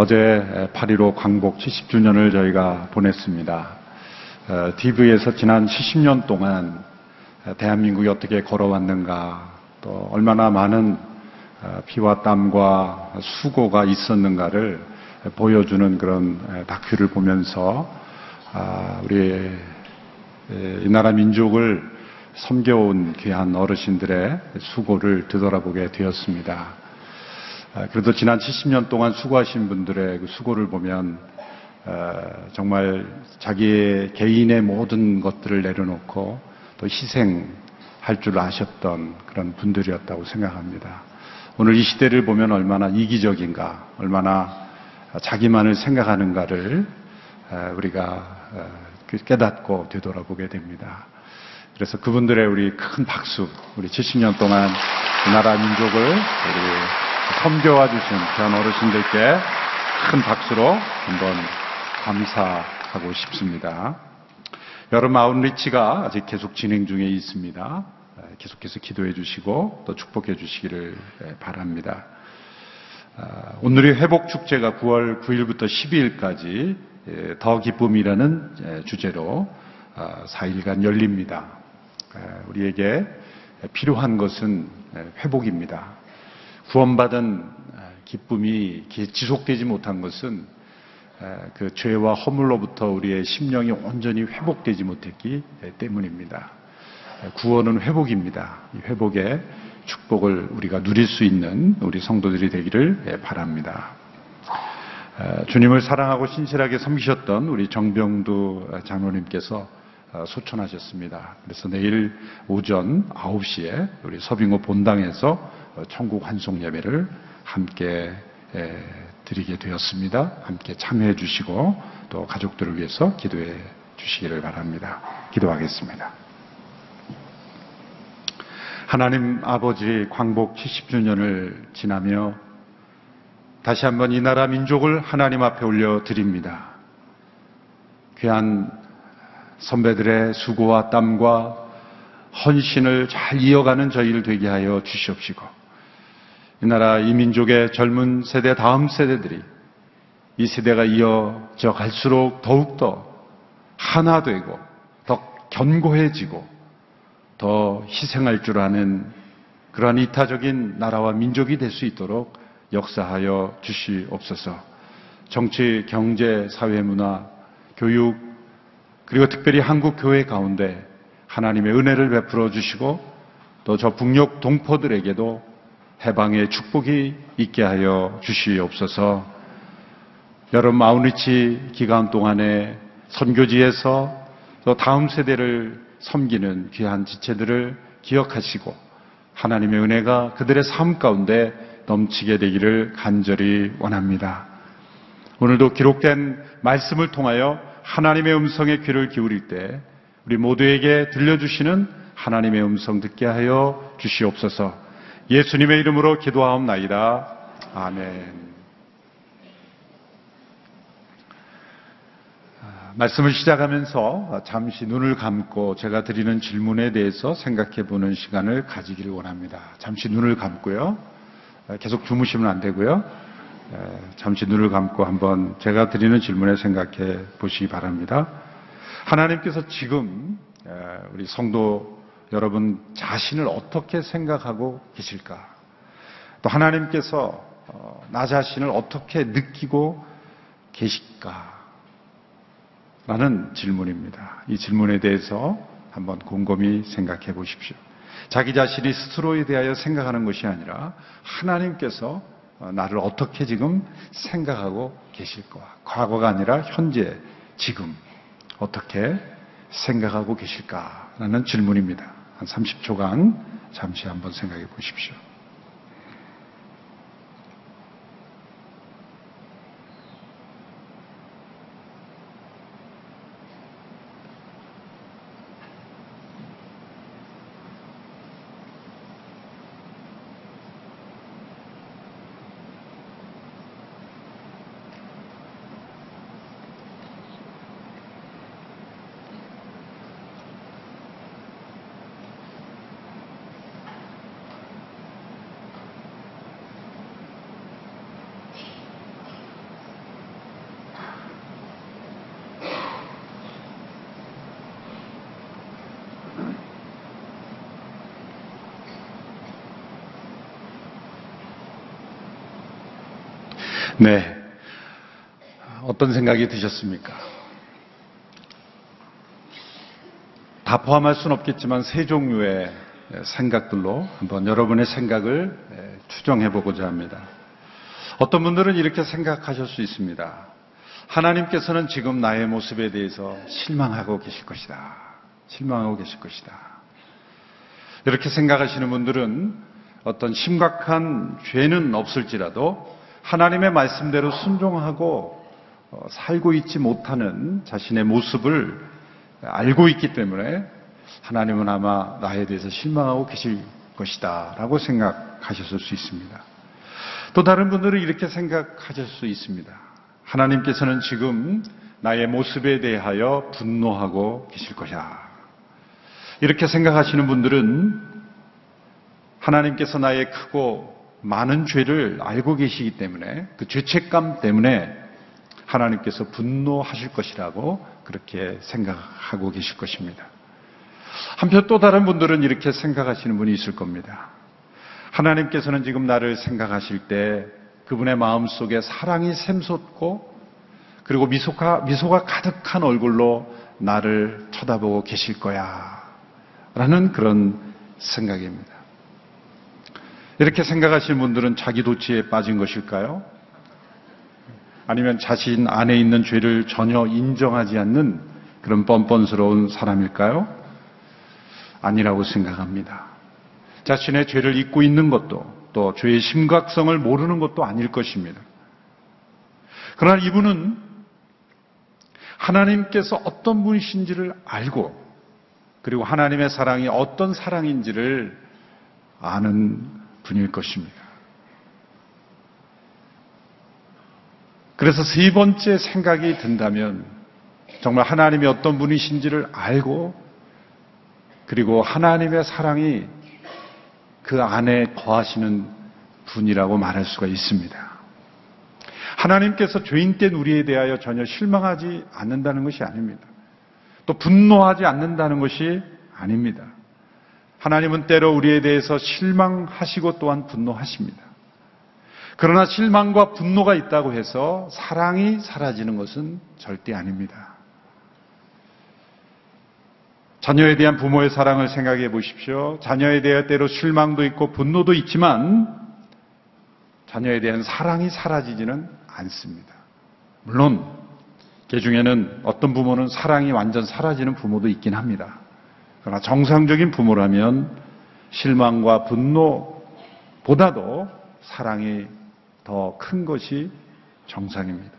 어제 8.15 광복 70주년을 저희가 보냈습니다. TV에서 지난 70년 동안 대한민국이 어떻게 걸어왔는가, 또 얼마나 많은 피와 땀과 수고가 있었는가를 보여주는 그런 다큐를 보면서 아, 우리 이 나라 민족을 섬겨온 귀한 어르신들의 수고를 되돌아보게 되었습니다. 아, 그래도 지난 70년 동안 수고하신 분들의 그 수고를 보면 정말 자기의 개인의 모든 것들을 내려놓고 또 희생할 줄 아셨던 그런 분들이었다고 생각합니다. 오늘 이 시대를 보면 얼마나 이기적인가, 얼마나 자기만을 생각하는가를 우리가 그 깨닫고 되돌아보게 됩니다. 그래서 그분들의 우리 큰 박수, 우리 70년 동안 이 나라 민족을 우리 섬겨와 주신 귀한 어르신들께 큰 박수로 한번 감사하고 싶습니다. 여름 아웃리치가 아직 계속 진행 중에 있습니다. 계속해서 기도해 주시고 또 축복해 주시기를 바랍니다. 아, 오늘의 회복축제가 9월 9일부터 12일까지 더 기쁨이라는 주제로 4일간 아, 열립니다. 우리에게 필요한 것은 회복입니다. 구원받은 기쁨이 지속되지 못한 것은 그 죄와 허물로부터 우리의 심령이 온전히 회복되지 못했기 때문입니다. 구원은 회복입니다. 이 회복의 축복을 우리가 누릴 수 있는 우리 성도들이 되기를 바랍니다. 주님을 사랑하고 신실하게 섬기셨던 우리 정병두 장로님께서 소천하셨습니다. 그래서 내일 오전 9시에 우리 서빙호 본당에서 천국 환송 예배를 함께 드리게 되었습니다. 함께 참여해 주시고 또 가족들을 위해서 기도해 주시기를 바랍니다. 기도하겠습니다. 하나님 아버지 광복 70주년을 지나며 다시 한번 이 나라 민족을 하나님 앞에 올려 드립니다. 귀한 선배들의 수고와 땀과 헌신을 잘 이어가는 저희를 되게 하여 주시옵시고 이 나라 이 민족의 젊은 세대 다음 세대들이 이 세대가 이어져 갈수록 더욱더 하나 되고 더 견고해지고 더 희생할 줄 아는 그러한 이타적인 나라와 민족이 될 수 있도록 역사하여 주시옵소서. 정치, 경제, 사회, 문화, 교육, 그리고 특별히 한국 교회 가운데 하나님의 은혜를 베풀어 주시고 또 저 북녘 동포들에게도 해방의 축복이 있게 하여 주시옵소서. 여름 아우니치 기간 동안에 선교지에서 또 다음 세대를 섬기는 귀한 지체들을 기억하시고 하나님의 은혜가 그들의 삶 가운데 넘치게 되기를 간절히 원합니다. 오늘도 기록된 말씀을 통하여 하나님의 음성에 귀를 기울일 때 우리 모두에게 들려주시는 하나님의 음성 듣게 하여 주시옵소서 예수님의 이름으로 기도하옵나이다. 아멘. 말씀을 시작하면서 잠시 눈을 감고 제가 드리는 질문에 대해서 생각해 보는 시간을 가지기를 원합니다. 잠시 눈을 감고요. 계속 주무시면 안 되고요. 잠시 눈을 감고 한번 제가 드리는 질문에 생각해 보시기 바랍니다. 하나님께서 지금 우리 성도 여러분 자신을 어떻게 생각하고 계실까? 또 하나님께서 어, 나 자신을 어떻게 느끼고 계실까? 라는 질문입니다. 이 질문에 대해서 한번 곰곰이 생각해 보십시오. 자기 자신이 스스로에 대하여 생각하는 것이 아니라 하나님께서 나를 어떻게 지금 생각하고 계실까? 과거가 아니라 현재, 지금 어떻게 생각하고 계실까라는 질문입니다. 한 30초간 잠시 한번 생각해 보십시오. 네. 어떤 생각이 드셨습니까? 다 포함할 수는 없겠지만 세 종류의 생각들로 한번 여러분의 생각을 추정해 보고자 합니다. 어떤 분들은 이렇게 생각하실 수 있습니다. 하나님께서는 지금 나의 모습에 대해서 실망하고 계실 것이다. 실망하고 계실 것이다. 이렇게 생각하시는 분들은 어떤 심각한 죄는 없을지라도 하나님의 말씀대로 순종하고 어, 살고 있지 못하는 자신의 모습을 알고 있기 때문에 하나님은 아마 나에 대해서 실망하고 계실 것이다 라고 생각하셨을 수 있습니다. 또 다른 분들은 이렇게 생각하실 수 있습니다. 하나님께서는 지금 나의 모습에 대하여 분노하고 계실 것이야. 이렇게 생각하시는 분들은 하나님께서 나의 크고 많은 죄를 알고 계시기 때문에 그 죄책감 때문에 하나님께서 분노하실 것이라고 그렇게 생각하고 계실 것입니다. 한편 또 다른 분들은 이렇게 생각하시는 분이 있을 겁니다. 하나님께서는 지금 나를 생각하실 때 그분의 마음 속에 사랑이 샘솟고 그리고 미소가, 미소가 가득한 얼굴로 나를 쳐다보고 계실 거야. 라는 그런 생각입니다. 이렇게 생각하시는 분들은 자기 도취에 빠진 것일까요? 아니면 자신 안에 있는 죄를 전혀 인정하지 않는 그런 뻔뻔스러운 사람일까요? 아니라고 생각합니다. 자신의 죄를 잊고 있는 것도 또 죄의 심각성을 모르는 것도 아닐 것입니다. 그러나 이분은 하나님께서 어떤 분이신지를 알고 그리고 하나님의 사랑이 어떤 사랑인지를 아는 분일 것입니다. 그래서 세 번째 생각이 든다면 정말 하나님이 어떤 분이신지를 알고 그리고 하나님의 사랑이 그 안에 거하시는 분이라고 말할 수가 있습니다. 하나님께서 죄인 된 우리에 대하여 전혀 실망하지 않는다는 것이 아닙니다. 또 분노하지 않는다는 것이 아닙니다. 하나님은 때로 우리에 대해서 실망하시고 또한 분노하십니다. 그러나 실망과 분노가 있다고 해서 사랑이 사라지는 것은 절대 아닙니다. 자녀에 대한 부모의 사랑을 생각해 보십시오. 자녀에 대한 때로 실망도 있고 분노도 있지만 자녀에 대한 사랑이 사라지지는 않습니다. 물론 그 중에는 어떤 부모는 사랑이 완전 사라지는 부모도 있긴 합니다. 그러나 정상적인 부모라면 실망과 분노보다도 사랑이 더 큰 것이 정상입니다.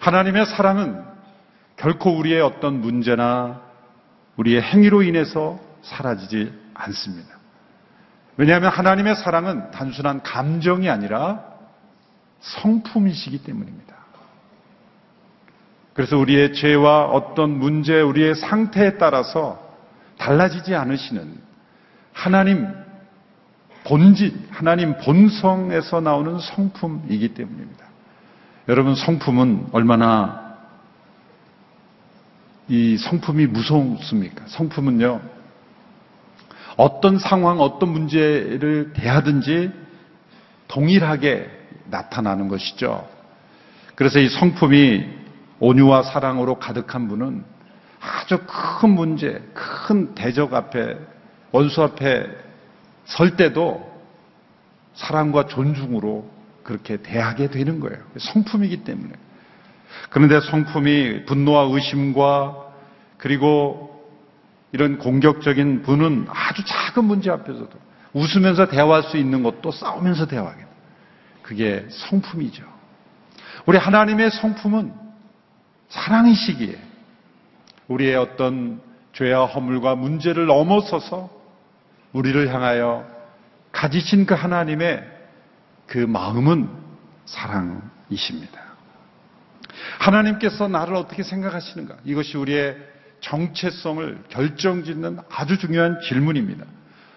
하나님의 사랑은 결코 우리의 어떤 문제나 우리의 행위로 인해서 사라지지 않습니다. 왜냐하면 하나님의 사랑은 단순한 감정이 아니라 성품이시기 때문입니다. 그래서 우리의 죄와 어떤 문제, 우리의 상태에 따라서 달라지지 않으시는 하나님 본질, 하나님 본성에서 나오는 성품이기 때문입니다. 여러분, 성품은 얼마나 이 성품이 무섭습니까? 성품은요, 어떤 상황, 어떤 문제를 대하든지 동일하게 나타나는 것이죠. 그래서 이 성품이 온유와 사랑으로 가득한 분은 아주 큰 문제, 큰 대적 앞에, 원수 앞에 설 때도 사랑과 존중으로 그렇게 대하게 되는 거예요. 성품이기 때문에. 그런데 성품이 분노와 의심과 그리고 이런 공격적인 분은 아주 작은 문제 앞에서도 웃으면서 대화할 수 있는 것도 싸우면서 대화하게 돼요. 그게 성품이죠. 우리 하나님의 성품은 사랑이시기에 우리의 어떤 죄와 허물과 문제를 넘어서서 우리를 향하여 가지신 그 하나님의 그 마음은 사랑이십니다. 하나님께서 나를 어떻게 생각하시는가? 이것이 우리의 정체성을 결정짓는 아주 중요한 질문입니다.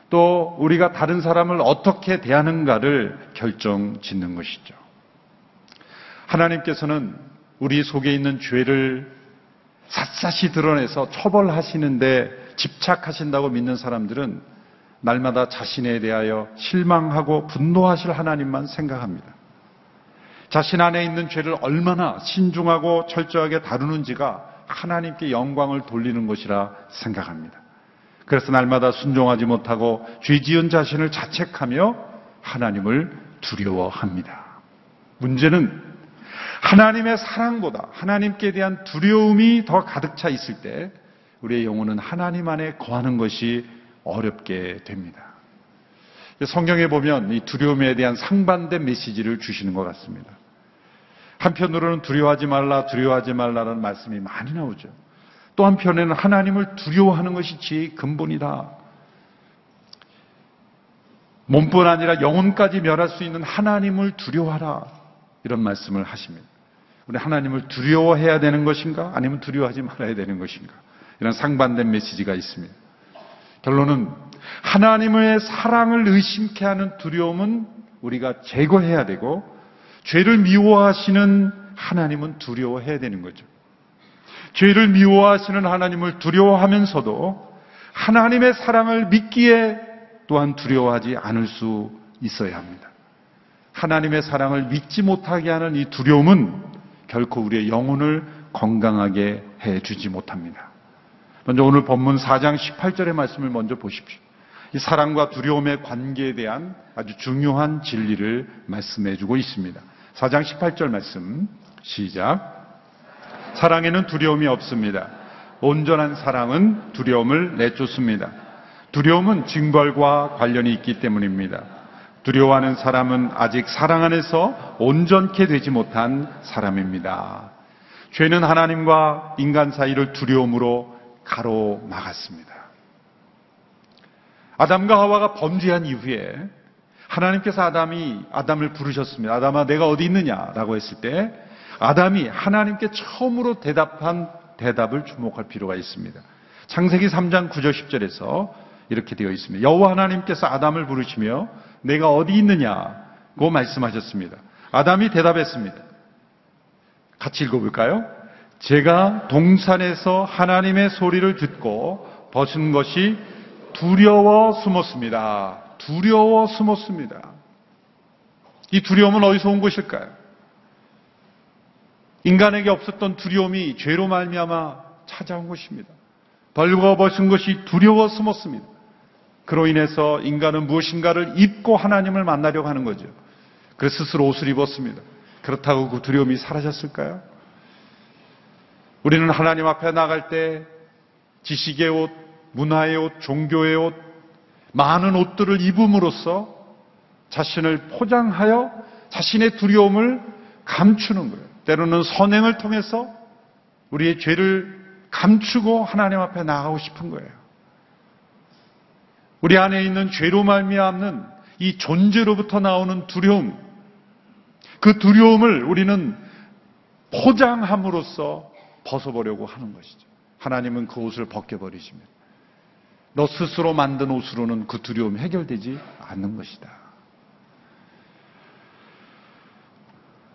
또 우리가 다른 사람을 어떻게 대하는가를 결정짓는 것이죠. 하나님께서는 우리 속에 있는 죄를 샅샅이 드러내서 처벌하시는데 집착하신다고 믿는 사람들은 날마다 자신에 대하여 실망하고 분노하실 하나님만 생각합니다. 자신 안에 있는 죄를 얼마나 신중하고 철저하게 다루는지가 하나님께 영광을 돌리는 것이라 생각합니다. 그래서 날마다 순종하지 못하고 죄 지은 자신을 자책하며 하나님을 두려워합니다. 문제는 하나님의 사랑보다 하나님께 대한 두려움이 더 가득 차 있을 때 우리의 영혼은 하나님 안에 거하는 것이 어렵게 됩니다. 성경에 보면 이 두려움에 대한 상반된 메시지를 주시는 것 같습니다. 한편으로는 두려워하지 말라, 두려워하지 말라라는 말씀이 많이 나오죠. 또 한편에는 하나님을 두려워하는 것이 지혜의 근본이다. 몸뿐 아니라 영혼까지 멸할 수 있는 하나님을 두려워하라. 이런 말씀을 하십니다. 우리 하나님을 두려워해야 되는 것인가? 아니면 두려워하지 말아야 되는 것인가? 이런 상반된 메시지가 있습니다. 결론은 하나님의 사랑을 의심케 하는 두려움은 우리가 제거해야 되고 죄를 미워하시는 하나님은 두려워해야 되는 거죠. 죄를 미워하시는 하나님을 두려워하면서도 하나님의 사랑을 믿기에 또한 두려워하지 않을 수 있어야 합니다. 하나님의 사랑을 믿지 못하게 하는 이 두려움은 결코 우리의 영혼을 건강하게 해 주지 못합니다. 먼저 오늘 본문 4장 18절의 말씀을 먼저 보십시오. 이 사랑과 두려움의 관계에 대한 아주 중요한 진리를 말씀해 주고 있습니다. 4장 18절 말씀 시작. 사랑에는 두려움이 없습니다. 온전한 사랑은 두려움을 내쫓습니다. 두려움은 징벌과 관련이 있기 때문입니다. 두려워하는 사람은 아직 사랑 안에서 온전케 되지 못한 사람입니다. 죄는 하나님과 인간 사이를 두려움으로 가로막았습니다. 아담과 하와가 범죄한 이후에 하나님께서 아담이 아담을 부르셨습니다. 아담아 내가 어디 있느냐라고 했을 때 아담이 하나님께 처음으로 대답한 대답을 주목할 필요가 있습니다. 창세기 3장 9절 10절에서 이렇게 되어 있습니다. 여호와 하나님께서 아담을 부르시며 내가 어디 있느냐고 말씀하셨습니다. 아담이 대답했습니다. 같이 읽어볼까요? 제가 동산에서 하나님의 소리를 듣고 벗은 것이 두려워 숨었습니다. 두려워 숨었습니다. 이 두려움은 어디서 온 것일까요? 인간에게 없었던 두려움이 죄로 말미암아 찾아온 것입니다. 벌거벗은 것이 두려워 숨었습니다. 그로 인해서 인간은 무엇인가를 입고 하나님을 만나려고 하는 거죠. 그래서 스스로 옷을 입었습니다. 그렇다고 그 두려움이 사라졌을까요? 우리는 하나님 앞에 나갈 때 지식의 옷, 문화의 옷, 종교의 옷, 많은 옷들을 입음으로써 자신을 포장하여 자신의 두려움을 감추는 거예요. 때로는 선행을 통해서 우리의 죄를 감추고 하나님 앞에 나가고 싶은 거예요. 우리 안에 있는 죄로 말미암는 이 존재로부터 나오는 두려움, 그 두려움을 우리는 포장함으로써 벗어보려고 하는 것이죠. 하나님은 그 옷을 벗겨버리시면 너 스스로 만든 옷으로는 그 두려움이 해결되지 않는 것이다.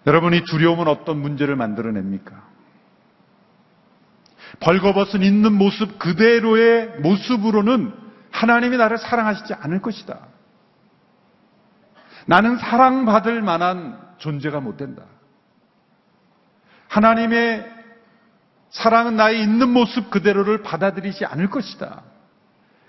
여러분, 이 두려움은 어떤 문제를 만들어냅니까? 벌거벗은 있는 모습 그대로의 모습으로는 하나님이 나를 사랑하시지 않을 것이다. 나는 사랑받을 만한 존재가 못 된다. 하나님의 사랑은 나의 있는 모습 그대로를 받아들이지 않을 것이다.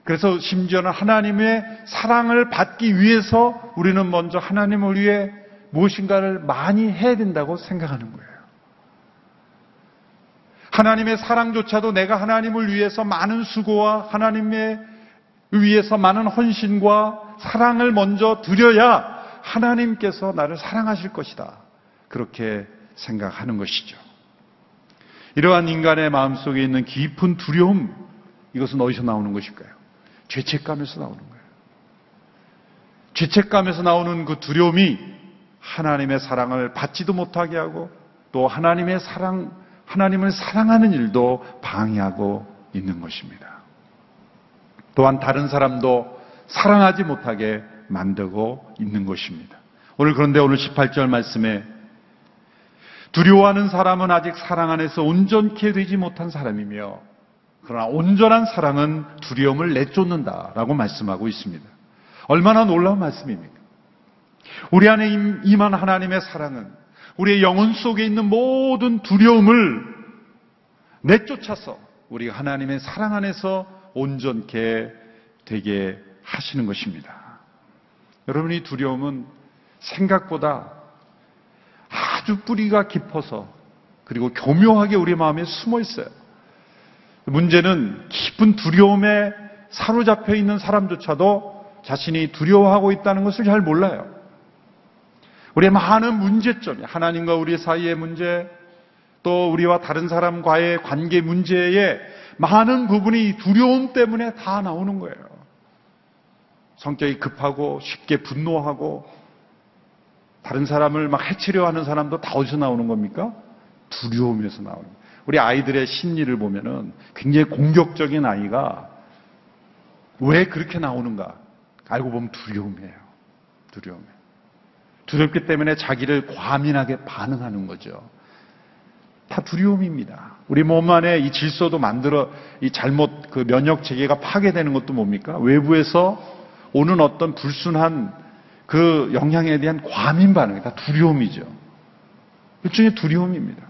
그래서 심지어는 하나님의 사랑을 받기 위해서 우리는 먼저 하나님을 위해 무엇인가를 많이 해야 된다고 생각하는 거예요. 하나님의 사랑조차도 내가 하나님을 위해서 많은 수고와 하나님의 위해서 많은 헌신과 사랑을 먼저 드려야 하나님께서 나를 사랑하실 것이다. 그렇게 생각하는 것이죠. 이러한 인간의 마음속에 있는 깊은 두려움, 이것은 어디서 나오는 것일까요? 죄책감에서 나오는 거예요. 죄책감에서 나오는 그 두려움이 하나님의 사랑을 받지도 못하게 하고 또 하나님의 사랑, 하나님을 사랑하는 일도 방해하고 있는 것입니다. 또한 다른 사람도 사랑하지 못하게 만들고 있는 것입니다. 오늘 그런데 오늘 18절 말씀에 두려워하는 사람은 아직 사랑 안에서 온전케 되지 못한 사람이며 그러나 온전한 사랑은 두려움을 내쫓는다라고 말씀하고 있습니다. 얼마나 놀라운 말씀입니까? 우리 안에 임한 하나님의 사랑은 우리의 영혼 속에 있는 모든 두려움을 내쫓아서 우리가 하나님의 사랑 안에서 온전케 되게 하시는 것입니다. 여러분이 두려움은 생각보다 아주 뿌리가 깊어서 그리고 교묘하게 우리 마음에 숨어 있어요. 문제는 깊은 두려움에 사로잡혀 있는 사람조차도 자신이 두려워하고 있다는 것을 잘 몰라요. 우리의 많은 문제점이 하나님과 우리 사이의 문제, 또 우리와 다른 사람과의 관계 문제에 많은 부분이 두려움 때문에 다 나오는 거예요. 성격이 급하고 쉽게 분노하고 다른 사람을 막 해치려 하는 사람도 다 어디서 나오는 겁니까? 두려움에서 나오는 거예요. 우리 아이들의 심리를 보면은 굉장히 공격적인 아이가 왜 그렇게 나오는가? 알고 보면 두려움이에요. 두려움이에요. 두렵기 때문에 자기를 과민하게 반응하는 거죠. 다 두려움입니다. 우리 몸 안에 이 질서도 만들어 이 잘못 그 면역 체계가 파괴되는 것도 뭡니까? 외부에서 오는 어떤 불순한 그 영향에 대한 과민 반응, 다 두려움이죠. 일종의 두려움입니다.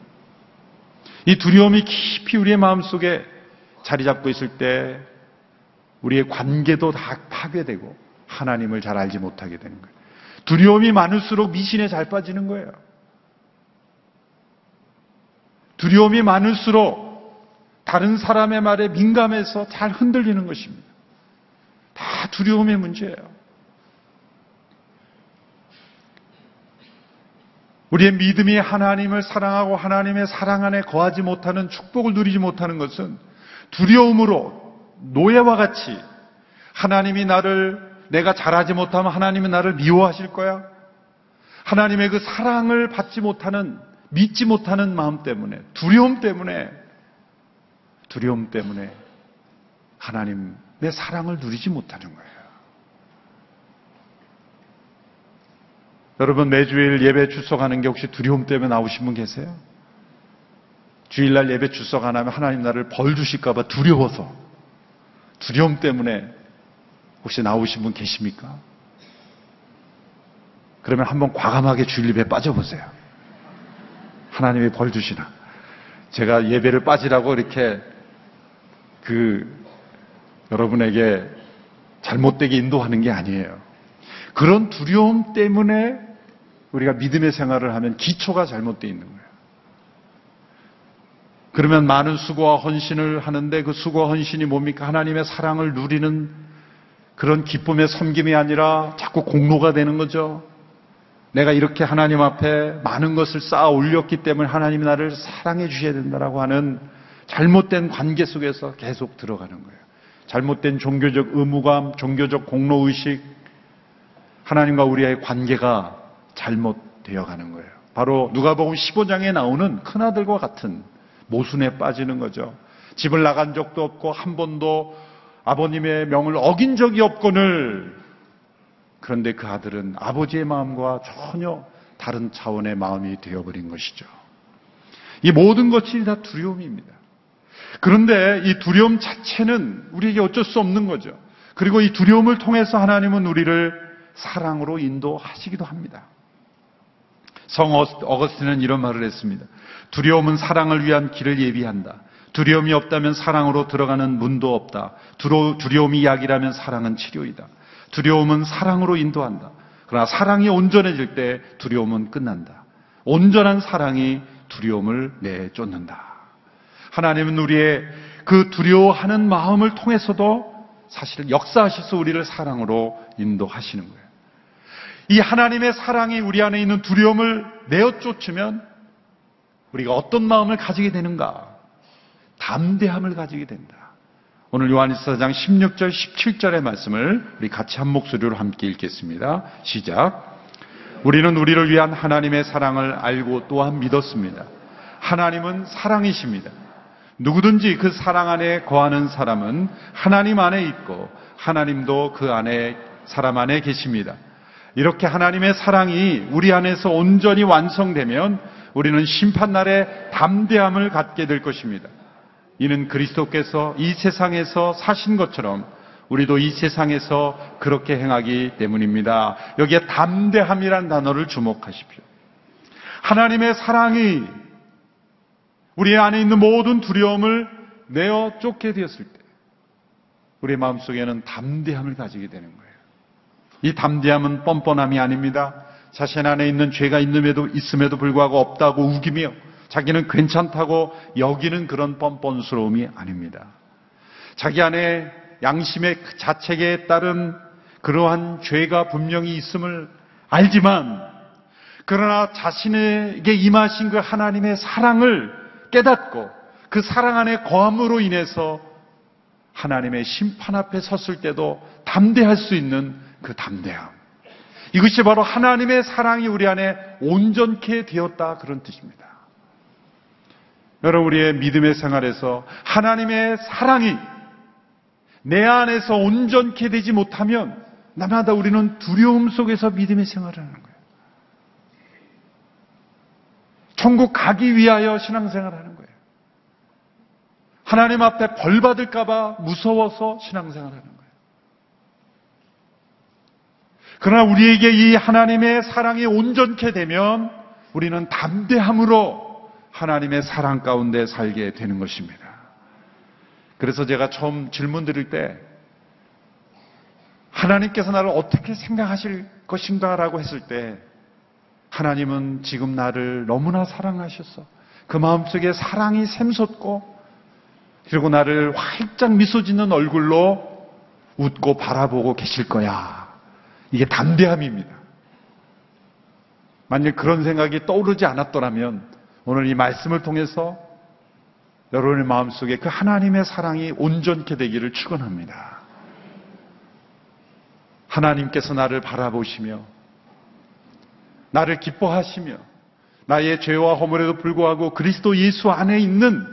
이 두려움이 깊이 우리의 마음 속에 자리 잡고 있을 때 우리의 관계도 다 파괴되고 하나님을 잘 알지 못하게 되는 거예요. 두려움이 많을수록 미신에 잘 빠지는 거예요. 두려움이 많을수록 다른 사람의 말에 민감해서 잘 흔들리는 것입니다. 다 두려움의 문제예요. 우리의 믿음이 하나님을 사랑하고 하나님의 사랑 안에 거하지 못하는 축복을 누리지 못하는 것은 두려움으로 노예와 같이 하나님이 나를 내가 잘하지 못하면 하나님이 나를 미워하실 거야. 하나님의 그 사랑을 받지 못하는 믿지 못하는 마음 때문에 두려움 때문에 두려움 때문에 하나님 내 사랑을 누리지 못하는 거예요. 여러분 매주일 예배 출석하는 게 혹시 두려움 때문에 나오신 분 계세요? 주일날 예배 출석 안 하면 하나님 나를 벌 주실까봐 두려워서 두려움 때문에 혹시 나오신 분 계십니까? 그러면 한번 과감하게 주일 예배 빠져보세요. 하나님이 벌 주시나. 제가 예배를 빠지라고 이렇게 그 여러분에게 잘못되게 인도하는 게 아니에요. 그런 두려움 때문에 우리가 믿음의 생활을 하면 기초가 잘못되어 있는 거예요. 그러면 많은 수고와 헌신을 하는데 그 수고와 헌신이 뭡니까? 하나님의 사랑을 누리는 그런 기쁨의 섬김이 아니라 자꾸 공로가 되는 거죠. 내가 이렇게 하나님 앞에 많은 것을 쌓아 올렸기 때문에 하나님이 나를 사랑해 주셔야 된다라고 하는 잘못된 관계 속에서 계속 들어가는 거예요. 잘못된 종교적 의무감, 종교적 공로의식, 하나님과 우리의 관계가 잘못되어 가는 거예요. 바로 누가복음 15장에 나오는 큰아들과 같은 모순에 빠지는 거죠. 집을 나간 적도 없고 한 번도 아버님의 명을 어긴 적이 없거늘 그런데 그 아들은 아버지의 마음과 전혀 다른 차원의 마음이 되어버린 것이죠. 이 모든 것이 다 두려움입니다. 그런데 이 두려움 자체는 우리에게 어쩔 수 없는 거죠. 그리고 이 두려움을 통해서 하나님은 우리를 사랑으로 인도하시기도 합니다. 성 어거스틴은 이런 말을 했습니다. 두려움은 사랑을 위한 길을 예비한다. 두려움이 없다면 사랑으로 들어가는 문도 없다. 두려움이 약이라면 사랑은 치료이다. 두려움은 사랑으로 인도한다. 그러나 사랑이 온전해질 때 두려움은 끝난다. 온전한 사랑이 두려움을 내쫓는다. 하나님은 우리의 그 두려워하는 마음을 통해서도 사실 역사하셔서 우리를 사랑으로 인도하시는 거예요. 이 하나님의 사랑이 우리 안에 있는 두려움을 내어 쫓으면 우리가 어떤 마음을 가지게 되는가? 담대함을 가지게 된다. 오늘 요한일서 4장 16절 17절의 말씀을 우리 같이 한 목소리로 함께 읽겠습니다. 시작. 우리는 우리를 위한 하나님의 사랑을 알고 또한 믿었습니다. 하나님은 사랑이십니다. 누구든지 그 사랑 안에 거하는 사람은 하나님 안에 있고 하나님도 그 안에 사람 안에 계십니다. 이렇게 하나님의 사랑이 우리 안에서 온전히 완성되면 우리는 심판날에 담대함을 갖게 될 것입니다. 이는 그리스도께서 이 세상에서 사신 것처럼 우리도 이 세상에서 그렇게 행하기 때문입니다. 여기에 담대함이란 단어를 주목하십시오. 하나님의 사랑이 우리 안에 있는 모든 두려움을 내어 쫓게 되었을 때 우리 마음속에는 담대함을 가지게 되는 거예요. 이 담대함은 뻔뻔함이 아닙니다. 자신 안에 있는 죄가 있음에도 있음에도 불구하고 없다고 우기며 자기는 괜찮다고 여기는 그런 뻔뻔스러움이 아닙니다. 자기 안에 양심의 그 자책에 따른 그러한 죄가 분명히 있음을 알지만 그러나 자신에게 임하신 그 하나님의 사랑을 깨닫고 그 사랑 안에 거함으로 인해서 하나님의 심판 앞에 섰을 때도 담대할 수 있는 그 담대함. 이것이 바로 하나님의 사랑이 우리 안에 온전케 되었다 그런 뜻입니다. 여러분 우리의 믿음의 생활에서 하나님의 사랑이 내 안에서 온전케 되지 못하면 날마다 우리는 두려움 속에서 믿음의 생활을 하는 거예요. 천국 가기 위하여 신앙생활을 하는 거예요. 하나님 앞에 벌 받을까봐 무서워서 신앙생활을 하는 거예요. 그러나 우리에게 이 하나님의 사랑이 온전케 되면 우리는 담대함으로 하나님의 사랑 가운데 살게 되는 것입니다. 그래서 제가 처음 질문 드릴 때 하나님께서 나를 어떻게 생각하실 것인가 라고 했을 때 하나님은 지금 나를 너무나 사랑하셨어. 그 마음속에 사랑이 샘솟고 그리고 나를 활짝 미소 짓는 얼굴로 웃고 바라보고 계실 거야. 이게 담대함입니다. 만일 그런 생각이 떠오르지 않았더라면 오늘 이 말씀을 통해서 여러분의 마음속에 그 하나님의 사랑이 온전케 되기를 축원합니다. 하나님께서 나를 바라보시며 나를 기뻐하시며 나의 죄와 허물에도 불구하고 그리스도 예수 안에 있는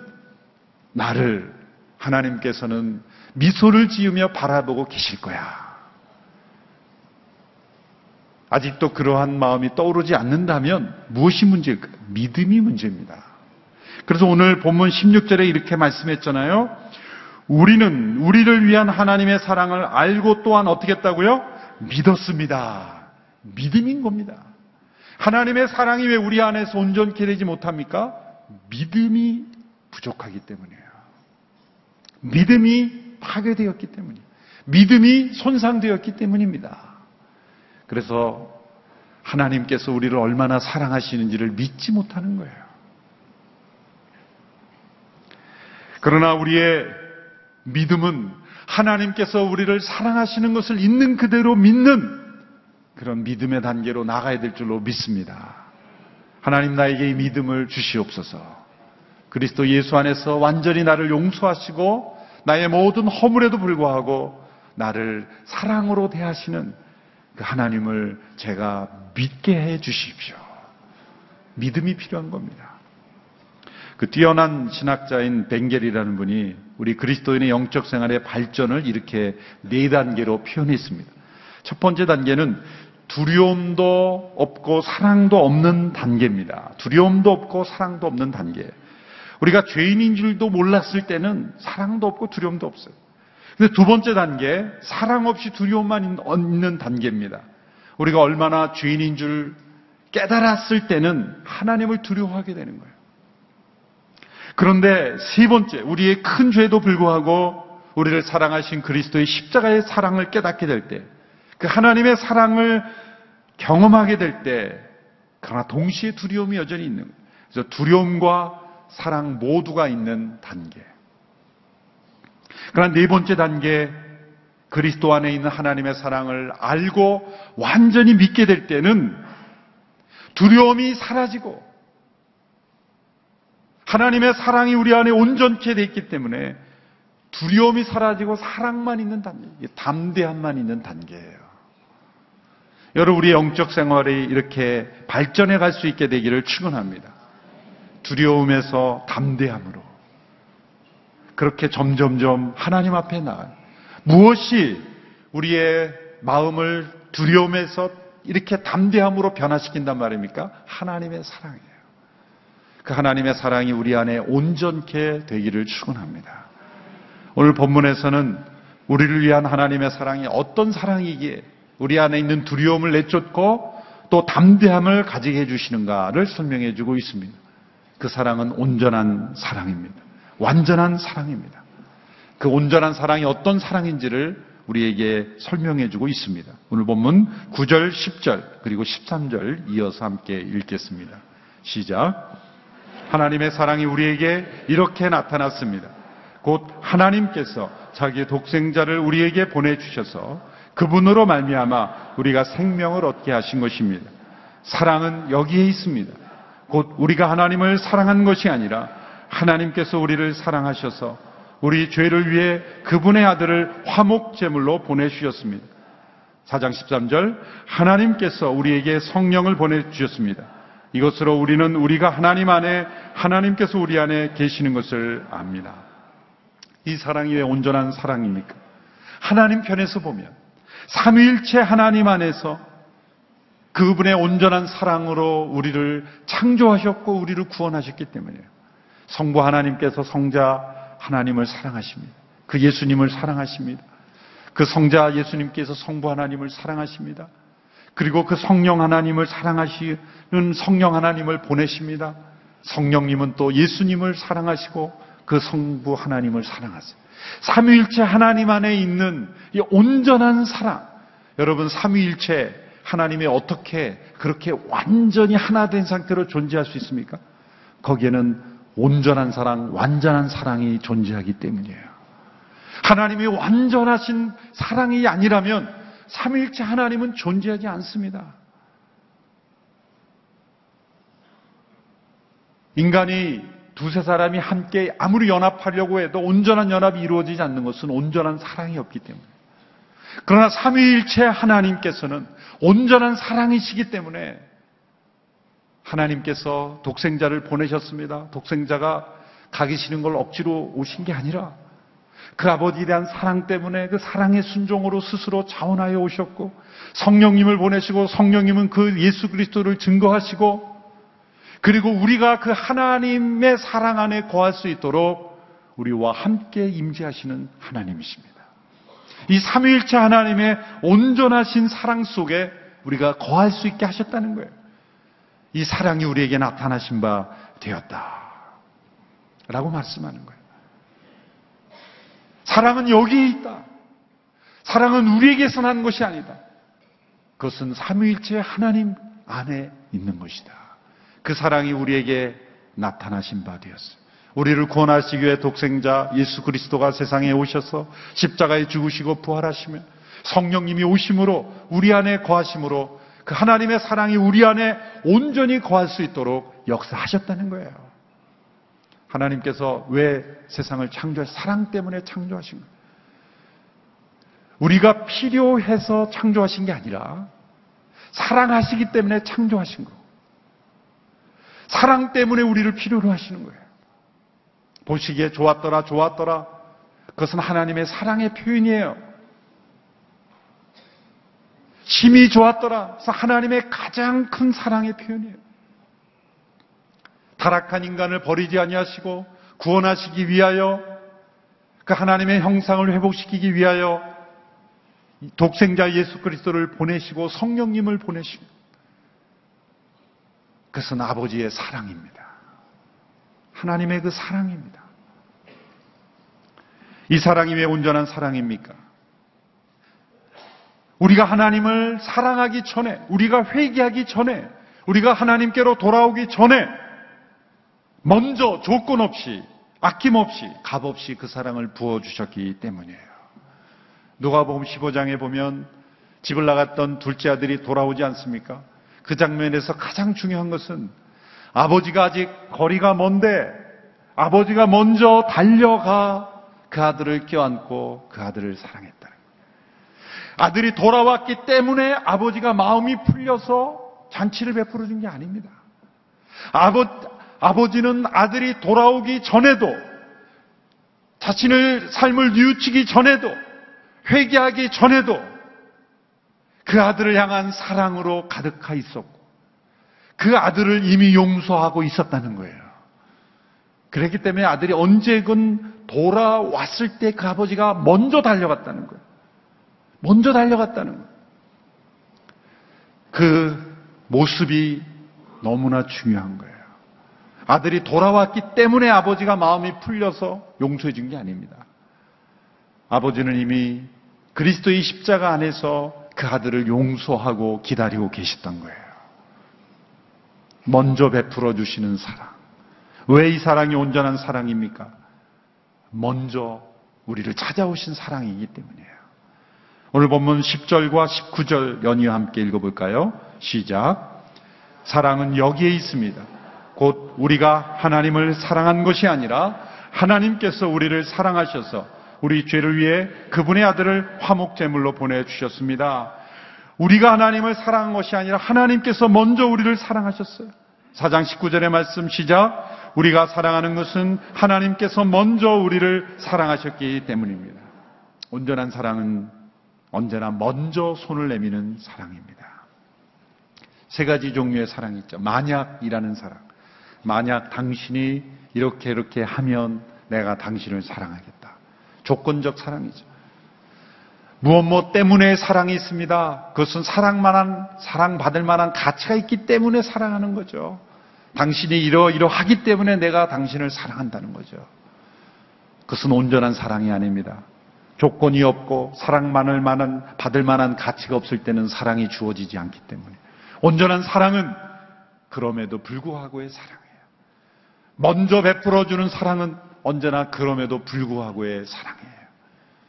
나를 하나님께서는 미소를 지으며 바라보고 계실 거야. 아직도 그러한 마음이 떠오르지 않는다면 무엇이 문제일까요? 믿음이 문제입니다. 그래서 오늘 본문 16절에 이렇게 말씀했잖아요. 우리는 우리를 위한 하나님의 사랑을 알고 또한 어떻게 했다고요? 믿었습니다. 믿음인 겁니다. 하나님의 사랑이 왜 우리 안에서 온전케 되지 못합니까? 믿음이 부족하기 때문이에요. 믿음이 파괴되었기 때문이에요. 믿음이 손상되었기 때문입니다. 그래서 하나님께서 우리를 얼마나 사랑하시는지를 믿지 못하는 거예요. 그러나 우리의 믿음은 하나님께서 우리를 사랑하시는 것을 있는 그대로 믿는 그런 믿음의 단계로 나가야 될 줄로 믿습니다. 하나님 나에게 이 믿음을 주시옵소서. 그리스도 예수 안에서 완전히 나를 용서하시고 나의 모든 허물에도 불구하고 나를 사랑으로 대하시는 그 하나님을 제가 믿게 해 주십시오. 믿음이 필요한 겁니다. 그 뛰어난 신학자인 벵겔이라는 분이 우리 그리스도인의 영적 생활의 발전을 이렇게 네 단계로 표현했습니다. 첫 번째 단계는 두려움도 없고 사랑도 없는 단계입니다. 두려움도 없고 사랑도 없는 단계. 우리가 죄인인 줄도 몰랐을 때는 사랑도 없고 두려움도 없어요. 근데 두 번째 단계, 사랑 없이 두려움만 있는 단계입니다. 우리가 얼마나 죄인인 줄 깨달았을 때는 하나님을 두려워하게 되는 거예요. 그런데 세 번째, 우리의 큰 죄도 불구하고 우리를 사랑하신 그리스도의 십자가의 사랑을 깨닫게 될 때, 그 하나님의 사랑을 경험하게 될 때, 그러나 동시에 두려움이 여전히 있는 거예요. 그래서 두려움과 사랑 모두가 있는 단계. 그러나 네 번째 단계, 그리스도 안에 있는 하나님의 사랑을 알고 완전히 믿게 될 때는 두려움이 사라지고 하나님의 사랑이 우리 안에 온전케 돼 있기 때문에 두려움이 사라지고 사랑만 있는 단계, 담대함만 있는 단계예요. 여러분 우리의 영적 생활이 이렇게 발전해 갈 수 있게 되기를 축원합니다. 두려움에서 담대함으로 그렇게 점점점 하나님 앞에 나아요. 무엇이 우리의 마음을 두려움에서 이렇게 담대함으로 변화시킨단 말입니까? 하나님의 사랑이에요. 그 하나님의 사랑이 우리 안에 온전케 되기를 축원합니다. 오늘 본문에서는 우리를 위한 하나님의 사랑이 어떤 사랑이기에 우리 안에 있는 두려움을 내쫓고 또 담대함을 가지게 해주시는가를 설명해 주고 있습니다. 그 사랑은 온전한 사랑입니다. 완전한 사랑입니다. 그 온전한 사랑이 어떤 사랑인지를 우리에게 설명해 주고 있습니다. 오늘 본문 9절, 10절, 그리고 13절 이어서 함께 읽겠습니다. 시작. 하나님의 사랑이 우리에게 이렇게 나타났습니다. 곧 하나님께서 자기의 독생자를 우리에게 보내주셔서 그분으로 말미암아 우리가 생명을 얻게 하신 것입니다. 사랑은 여기에 있습니다. 곧 우리가 하나님을 사랑한 것이 아니라 하나님께서 우리를 사랑하셔서 우리 죄를 위해 그분의 아들을 화목제물로 보내주셨습니다. 4장 13절 하나님께서 우리에게 성령을 보내주셨습니다. 이것으로 우리는 우리가 하나님 안에 하나님께서 우리 안에 계시는 것을 압니다. 이 사랑이 왜 온전한 사랑입니까? 하나님 편에서 보면 삼위일체 하나님 안에서 그분의 온전한 사랑으로 우리를 창조하셨고 우리를 구원하셨기 때문이에요. 성부 하나님께서 성자 하나님을 사랑하십니다. 그 예수님을 사랑하십니다. 그 성자 예수님께서 성부 하나님을 사랑하십니다. 그리고 그 성령 하나님을 사랑하시는 성령 하나님을 보내십니다. 성령님은 또 예수님을 사랑하시고 그 성부 하나님을 사랑하세요. 삼위일체 하나님 안에 있는 이 온전한 사랑. 여러분 삼위일체 하나님이 어떻게 그렇게 완전히 하나 된 상태로 존재할 수 있습니까? 거기에는 온전한 사랑, 완전한 사랑이 존재하기 때문이에요. 하나님이 완전하신 사랑이 아니라면 삼위일체 하나님은 존재하지 않습니다. 인간이 두세 사람이 함께 아무리 연합하려고 해도 온전한 연합이 이루어지지 않는 것은 온전한 사랑이 없기 때문에. 그러나 삼위일체 하나님께서는 온전한 사랑이시기 때문에 하나님께서 독생자를 보내셨습니다. 독생자가 가기 싫은 걸 억지로 오신 게 아니라 그 아버지에 대한 사랑 때문에 그 사랑의 순종으로 스스로 자원하여 오셨고 성령님을 보내시고 성령님은 그 예수 그리스도를 증거하시고 그리고 우리가 그 하나님의 사랑 안에 거할 수 있도록 우리와 함께 임재하시는 하나님이십니다. 이 삼위일체 하나님의 온전하신 사랑 속에 우리가 거할 수 있게 하셨다는 거예요. 이 사랑이 우리에게 나타나신 바 되었다. 라고 말씀하는 거예요. 사랑은 여기에 있다. 사랑은 우리에게서 난 것이 아니다. 그것은 삼위일체 하나님 안에 있는 것이다. 그 사랑이 우리에게 나타나신 바 되었어요. 우리를 구원하시기 위해 독생자 예수 그리스도가 세상에 오셔서 십자가에 죽으시고 부활하시면 성령님이 오심으로 우리 안에 거하심으로 그 하나님의 사랑이 우리 안에 온전히 거할 수 있도록 역사하셨다는 거예요. 하나님께서 왜 세상을 창조하 사랑 때문에 창조하신 거예요. 우리가 필요해서 창조하신 게 아니라 사랑하시기 때문에 창조하신 거. 사랑 때문에 우리를 필요로 하시는 거예요. 보시기에 좋았더라, 좋았더라. 그것은 하나님의 사랑의 표현이에요. 힘이 좋았더라. 그래서 하나님의 가장 큰 사랑의 표현이에요. 타락한 인간을 버리지 아니하시고 구원하시기 위하여 그 하나님의 형상을 회복시키기 위하여 독생자 예수 그리스도를 보내시고 성령님을 보내시고 그것은 아버지의 사랑입니다. 하나님의 그 사랑입니다. 이 사랑이 왜 온전한 사랑입니까? 우리가 하나님을 사랑하기 전에, 우리가 회개하기 전에, 우리가 하나님께로 돌아오기 전에, 먼저 조건 없이, 아낌없이, 값없이 그 사랑을 부어주셨기 때문이에요. 누가복음 15장에 보면 집을 나갔던 둘째 아들이 돌아오지 않습니까? 그 장면에서 가장 중요한 것은 아버지가 아직 거리가 먼데 아버지가 먼저 달려가 그 아들을 껴안고 그 아들을 사랑했다는. 아들이 돌아왔기 때문에 아버지가 마음이 풀려서 잔치를 베풀어 준 게 아닙니다. 아버, 아버지는 아들이 돌아오기 전에도 자신의 삶을 뉘우치기 전에도 회개하기 전에도 그 아들을 향한 사랑으로 가득하 있었고 그 아들을 이미 용서하고 있었다는 거예요. 그렇기 때문에 아들이 언제건 돌아왔을 때 그 아버지가 먼저 달려갔다는 거예요. 먼저 달려갔다는. 그 모습이 너무나 중요한 거예요. 아들이 돌아왔기 때문에 아버지가 마음이 풀려서 용서해 준 게 아닙니다. 아버지는 이미 그리스도의 십자가 안에서 그 아들을 용서하고 기다리고 계셨던 거예요. 먼저 베풀어 주시는 사랑. 왜 이 사랑이 온전한 사랑입니까? 먼저 우리를 찾아오신 사랑이기 때문이에요. 오늘 본문 10절과 19절 연이어 함께 읽어볼까요? 시작. 사랑은 여기에 있습니다. 곧 우리가 하나님을 사랑한 것이 아니라 하나님께서 우리를 사랑하셔서 우리 죄를 위해 그분의 아들을 화목제물로 보내주셨습니다. 우리가 하나님을 사랑한 것이 아니라 하나님께서 먼저 우리를 사랑하셨어요. 4장 19절의 말씀 시작. 우리가 사랑하는 것은 하나님께서 먼저 우리를 사랑하셨기 때문입니다. 온전한 사랑은 언제나 먼저 손을 내미는 사랑입니다. 세 가지 종류의 사랑이 있죠. 만약이라는 사랑. 만약 당신이 이렇게 이렇게 하면 내가 당신을 사랑하겠다. 조건적 사랑이죠. 무엇 뭐 때문에 사랑이 있습니다. 그것은 사랑만한, 사랑받을 만한 가치가 있기 때문에 사랑하는 거죠. 당신이 이러이러하기 때문에 내가 당신을 사랑한다는 거죠. 그것은 온전한 사랑이 아닙니다. 조건이 없고 사랑만을 만한, 받을 만한 가치가 없을 때는 사랑이 주어지지 않기 때문에. 온전한 사랑은 그럼에도 불구하고의 사랑이에요. 먼저 베풀어 주는 사랑은 언제나 그럼에도 불구하고의 사랑이에요.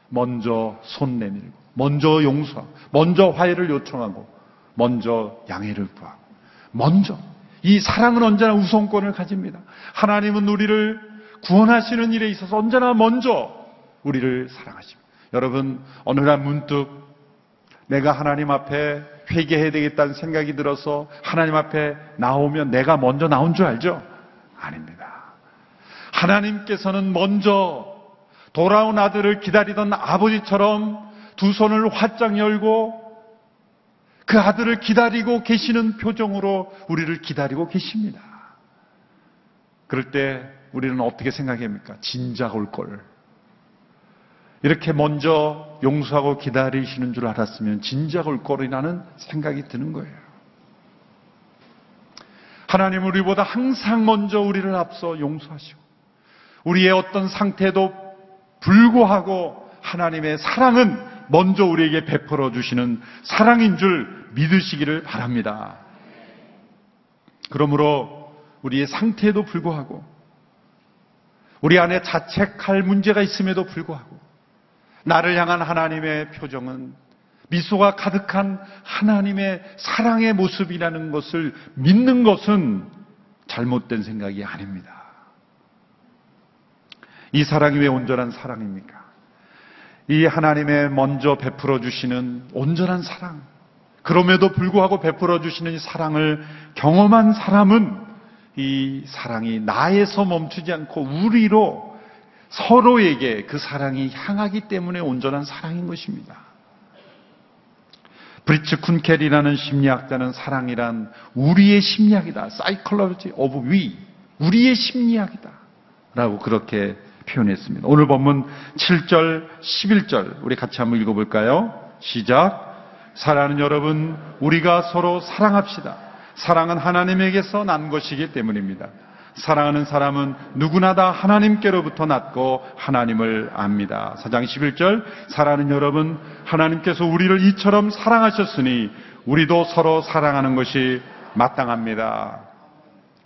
먼저 손 내밀고, 먼저 용서하고, 먼저 화해를 요청하고, 먼저 양해를 구하고, 먼저. 이 사랑은 언제나 우선권을 가집니다. 하나님은 우리를 구원하시는 일에 있어서 언제나 먼저 우리를 사랑하십니다. 여러분, 어느 날 문득 내가 하나님 앞에 회개해야 되겠다는 생각이 들어서 하나님 앞에 나오면 내가 먼저 나온 줄 알죠? 아닙니다. 하나님께서는 먼저 돌아온 아들을 기다리던 아버지처럼 두 손을 활짝 열고 그 아들을 기다리고 계시는 표정으로 우리를 기다리고 계십니다. 그럴 때 우리는 어떻게 생각합니까? 진작 올 걸. 이렇게 먼저 용서하고 기다리시는 줄 알았으면 진작 올 거리라는 생각이 드는 거예요. 하나님 우리보다 항상 먼저 우리를 앞서 용서하시고 우리의 어떤 상태도 불구하고 하나님의 사랑은 먼저 우리에게 베풀어 주시는 사랑인 줄 믿으시기를 바랍니다. 그러므로 우리의 상태에도 불구하고 우리 안에 자책할 문제가 있음에도 불구하고 나를 향한 하나님의 표정은 미소가 가득한 하나님의 사랑의 모습이라는 것을 믿는 것은 잘못된 생각이 아닙니다. 이 사랑이 왜 온전한 사랑입니까? 이 하나님의 먼저 베풀어 주시는 온전한 사랑. 그럼에도 불구하고 베풀어 주시는 이 사랑을 경험한 사람은 이 사랑이 나에서 멈추지 않고 우리로 서로에게 그 사랑이 향하기 때문에 온전한 사랑인 것입니다. 브리츠 쿤켈이라는 심리학자는 사랑이란 우리의 심리학이다. Psychology of we. 우리의 심리학이다. 라고 그렇게 표현했습니다. 오늘 본문 7절, 11절 우리 같이 한번 읽어볼까요? 시작. 사랑하는 여러분, 우리가 서로 사랑합시다. 사랑은 하나님에게서 난 것이기 때문입니다. 사랑하는 사람은 누구나 다 하나님께로부터 났고 하나님을 압니다. 사장 11절 사랑하는 여러분 하나님께서 우리를 이처럼 사랑하셨으니 우리도 서로 사랑하는 것이 마땅합니다.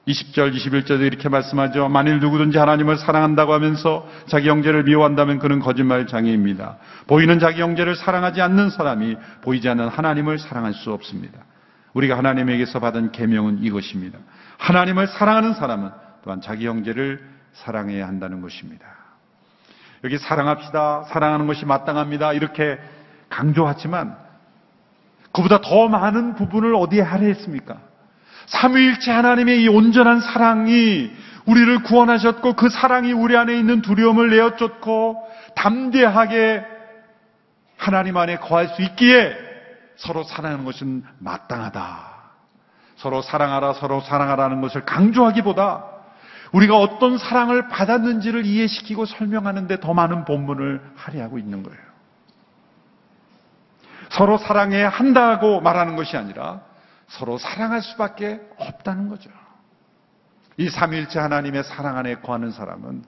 20절, 21절도 이렇게 말씀하죠. 만일 누구든지 하나님을 사랑한다고 하면서 자기 형제를 미워한다면 그는 거짓말 장애입니다. 보이는 자기 형제를 사랑하지 않는 사람이 보이지 않는 하나님을 사랑할 수 없습니다. 우리가 하나님에게서 받은 계명은 이것입니다. 하나님을 사랑하는 사람은 또한 자기 형제를 사랑해야 한다는 것입니다. 여기 사랑합시다. 사랑하는 것이 마땅합니다. 이렇게 강조하지만 그보다 더 많은 부분을 어디에 할애했습니까? 삼위일체 하나님의 이 온전한 사랑이 우리를 구원하셨고 그 사랑이 우리 안에 있는 두려움을 내어쫓고 담대하게 하나님 안에 거할 수 있기에 서로 사랑하는 것은 마땅하다. 서로 사랑하라, 서로 사랑하라는 것을 강조하기보다 우리가 어떤 사랑을 받았는지를 이해시키고 설명하는데 더 많은 본문을 할애하고 있는 거예요. 서로 사랑해야 한다고 말하는 것이 아니라 서로 사랑할 수밖에 없다는 거죠. 이 삼일째 하나님의 사랑 안에 거하는 사람은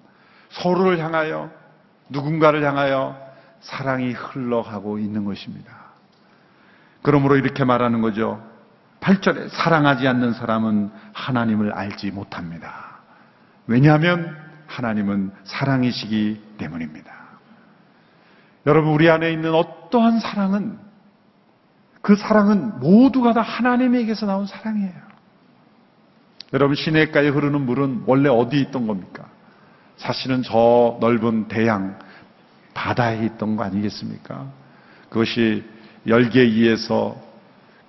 서로를 향하여 누군가를 향하여 사랑이 흘러가고 있는 것입니다. 그러므로 이렇게 말하는 거죠. 8절에 사랑하지 않는 사람은 하나님을 알지 못합니다. 왜냐하면 하나님은 사랑이시기 때문입니다. 여러분, 우리 안에 있는 어떠한 사랑은 그 사랑은 모두가 다 하나님에게서 나온 사랑이에요. 여러분, 시내가에 흐르는 물은 원래 어디 있던 겁니까? 사실은 저 넓은 대양, 바다에 있던 거 아니겠습니까? 그것이 열기에 의해서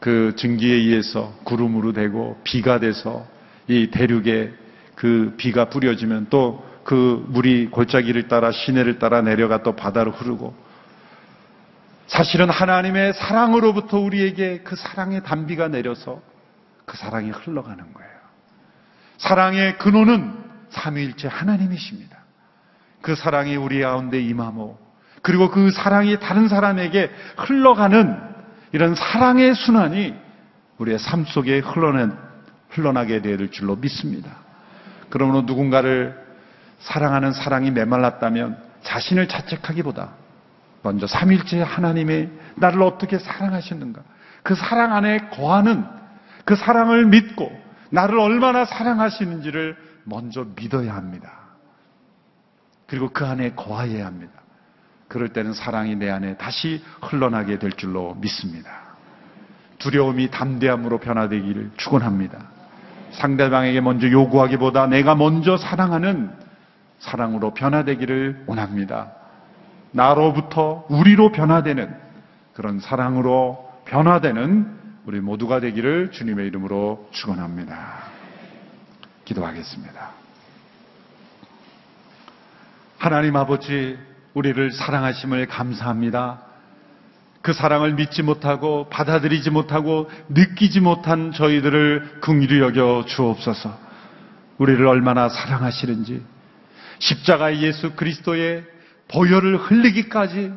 그 증기에 의해서 구름으로 되고 비가 돼서 이 대륙에 그 비가 뿌려지면 또 그 물이 골짜기를 따라 시내를 따라 내려가 또 바다로 흐르고 사실은 하나님의 사랑으로부터 우리에게 그 사랑의 단비가 내려서 그 사랑이 흘러가는 거예요. 사랑의 근원은 삼위일체 하나님이십니다. 그 사랑이 우리 가운데 임하고 그리고 그 사랑이 다른 사람에게 흘러가는 이런 사랑의 순환이 우리의 삶 속에 흘러낸, 흘러나게 될 줄로 믿습니다. 그러므로 누군가를 사랑하는 사랑이 메말랐다면 자신을 자책하기보다 먼저 삼일째 하나님의 나를 어떻게 사랑하시는가 그 사랑 안에 거하는 그 사랑을 믿고 나를 얼마나 사랑하시는지를 먼저 믿어야 합니다. 그리고 그 안에 거하여야 합니다. 그럴 때는 사랑이 내 안에 다시 흘러나게 될 줄로 믿습니다. 두려움이 담대함으로 변화되기를 축원합니다. 상대방에게 먼저 요구하기보다 내가 먼저 사랑하는 사랑으로 변화되기를 원합니다. 나로부터 우리로 변화되는 그런 사랑으로 변화되는 우리 모두가 되기를 주님의 이름으로 축원합니다. 기도하겠습니다. 하나님 아버지 우리를 사랑하심을 감사합니다. 그 사랑을 믿지 못하고 받아들이지 못하고 느끼지 못한 저희들을 긍휼히 여겨 주옵소서. 우리를 얼마나 사랑하시는지 십자가 예수 그리스도의 보혈을 흘리기까지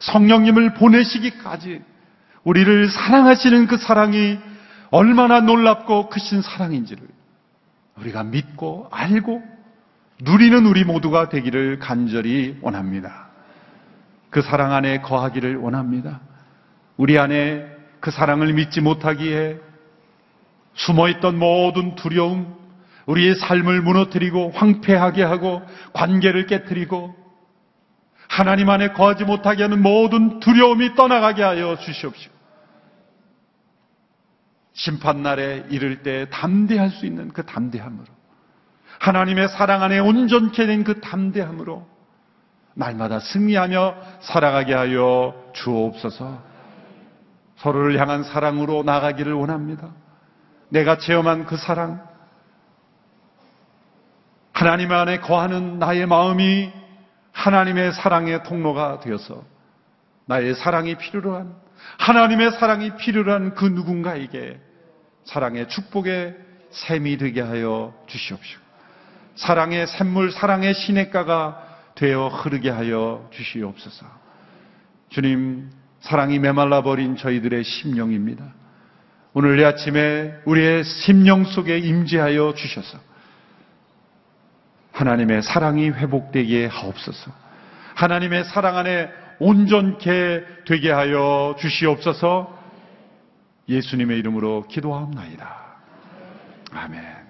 성령님을 보내시기까지 우리를 사랑하시는 그 사랑이 얼마나 놀랍고 크신 사랑인지를 우리가 믿고 알고 누리는 우리 모두가 되기를 간절히 원합니다. 그 사랑 안에 거하기를 원합니다. 우리 안에 그 사랑을 믿지 못하기에 숨어있던 모든 두려움, 우리의 삶을 무너뜨리고 황폐하게 하고 관계를 깨뜨리고 하나님 안에 거하지 못하게 하는 모든 두려움이 떠나가게 하여 주시옵시고 심판날에 이를 때 담대할 수 있는 그 담대함으로 하나님의 사랑 안에 온전케 된 그 담대함으로 날마다 승리하며 살아가게 하여 주옵소서 서로를 향한 사랑으로 나가기를 원합니다. 내가 체험한 그 사랑, 하나님 안에 거하는 나의 마음이 하나님의 사랑의 통로가 되어서 나의 사랑이 필요로 한 하나님의 사랑이 필요로 한 그 누군가에게 사랑의 축복의 샘이 되게 하여 주시옵시오. 사랑의 샘물, 사랑의 시냇가가 되어 흐르게 하여 주시옵소서. 주님, 사랑이 메말라 버린 저희들의 심령입니다. 오늘 이 아침에 우리의 심령 속에 임재하여 주셔서 하나님의 사랑이 회복되게 하옵소서. 하나님의 사랑 안에 온전케 되게 하여 주시옵소서. 예수님의 이름으로 기도하옵나이다. 아멘.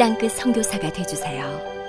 땅끝 선교사가 되주세요